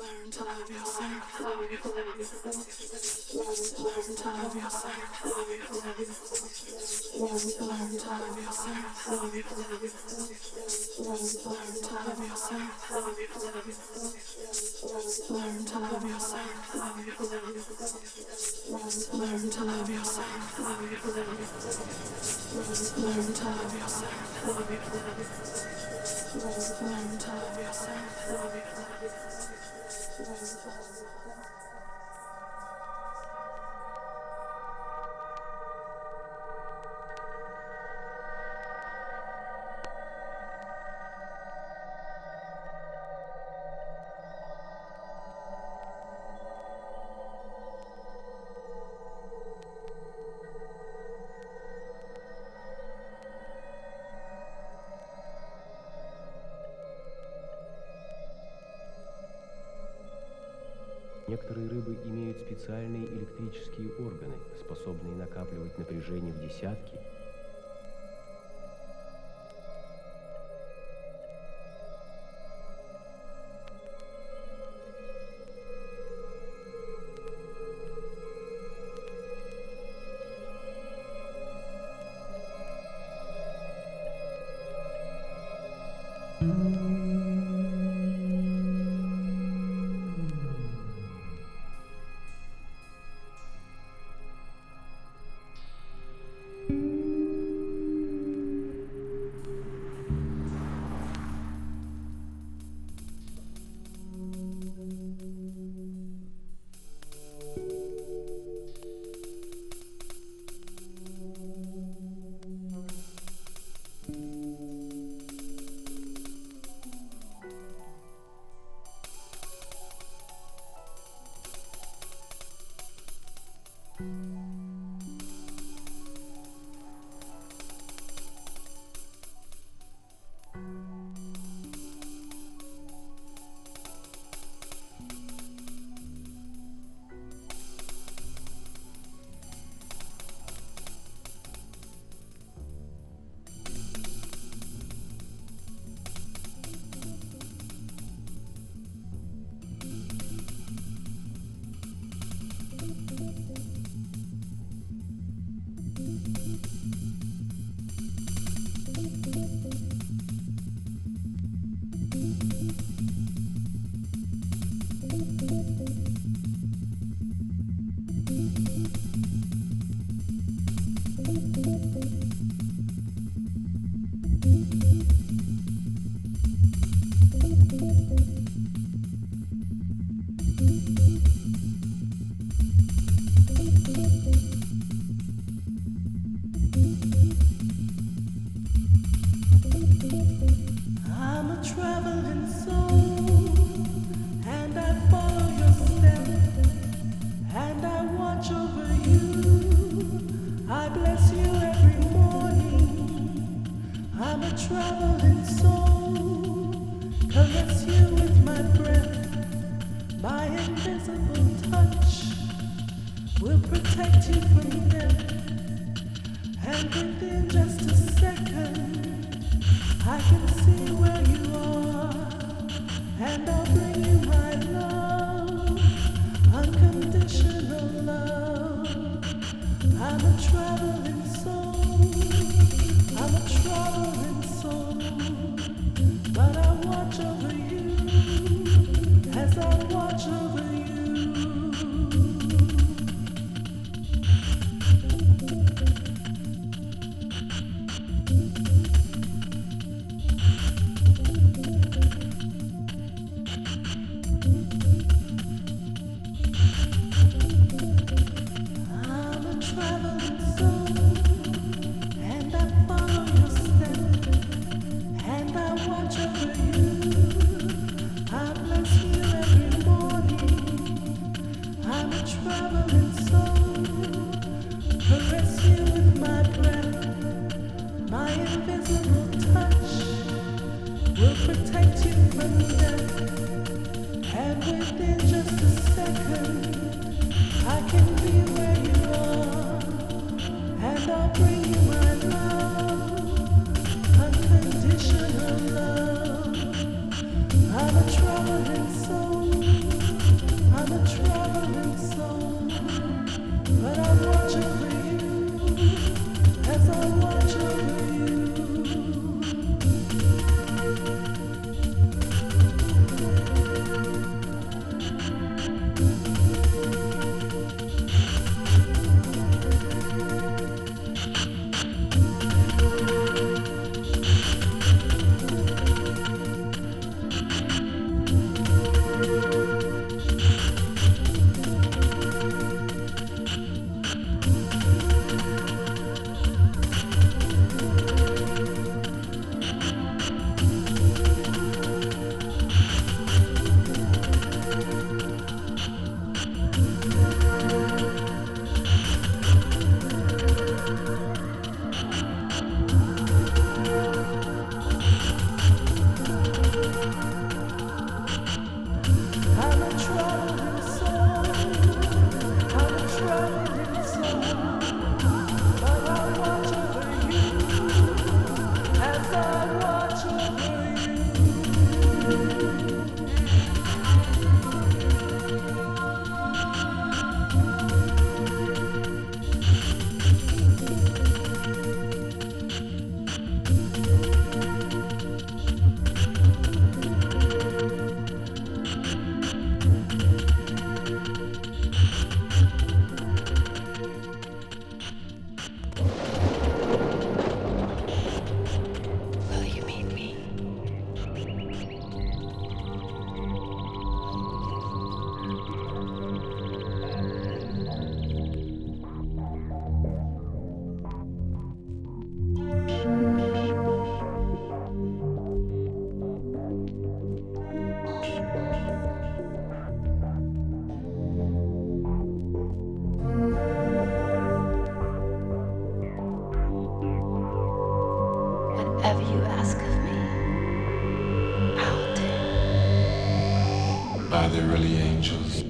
Learn to love yourself. Love yourself. Learn to love yourself. Learn to love yourself. Learn to love yourself. Learn to love yourself. Learn to love yourself. Learn to love yourself. Learn to love yourself. Специальные электрические органы, способные накапливать напряжение в десятки to forget. I'll bring you my they're really angels.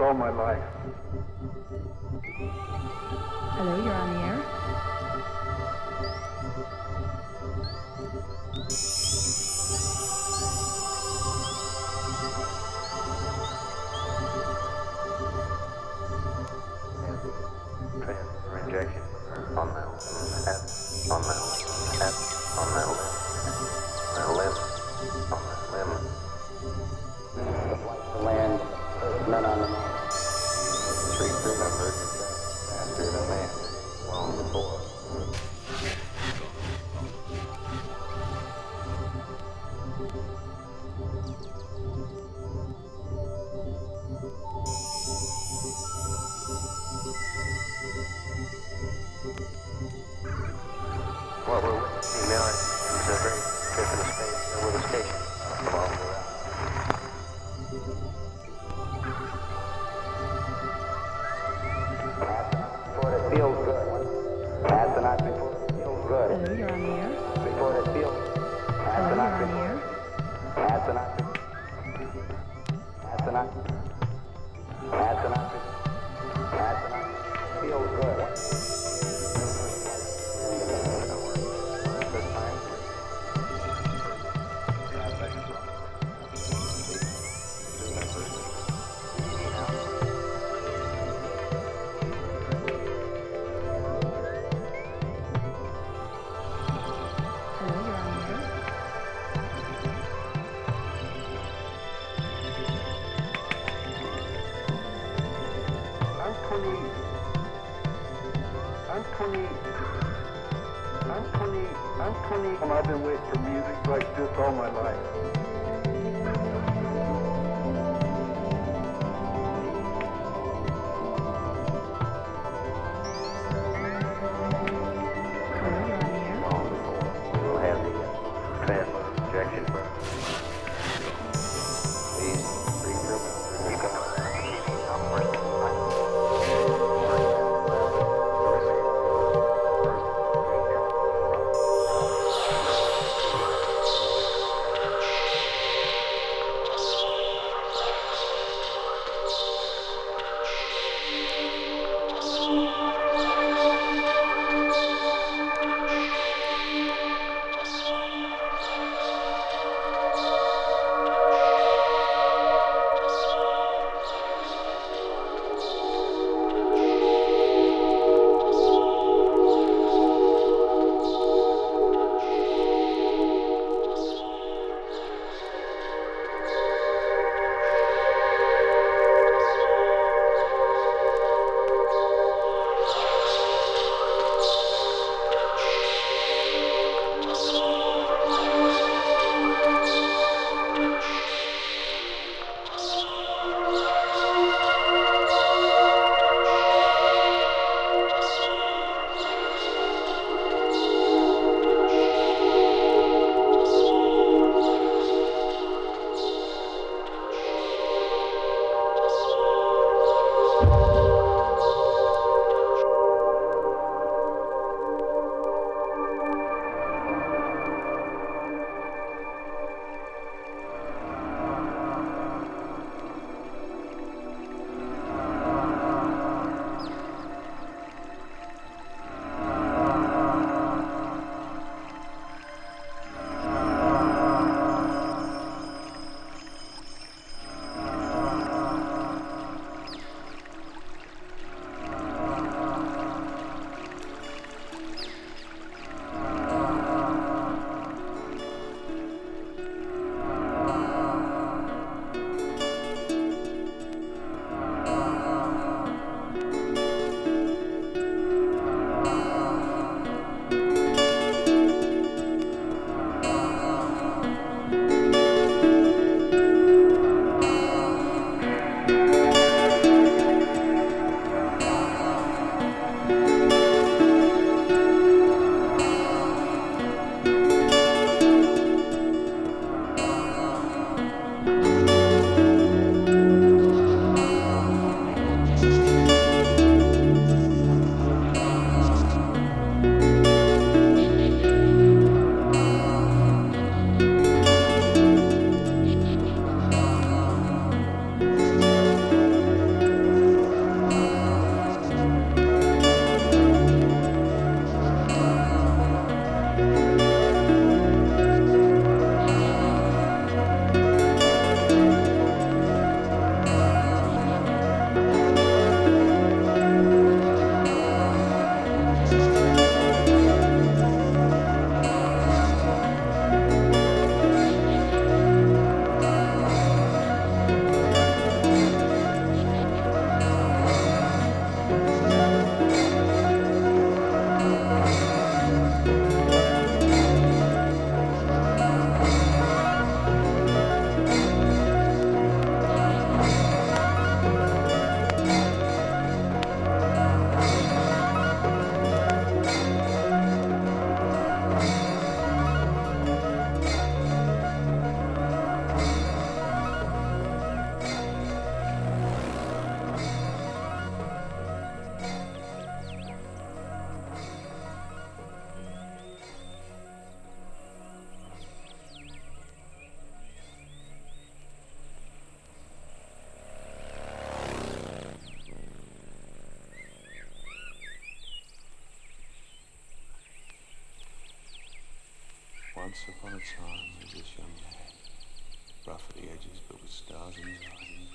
all my life. I've been waiting for music like this all my life. Once upon a time, there was this young lad, rough at the edges, but with stars in his eyes.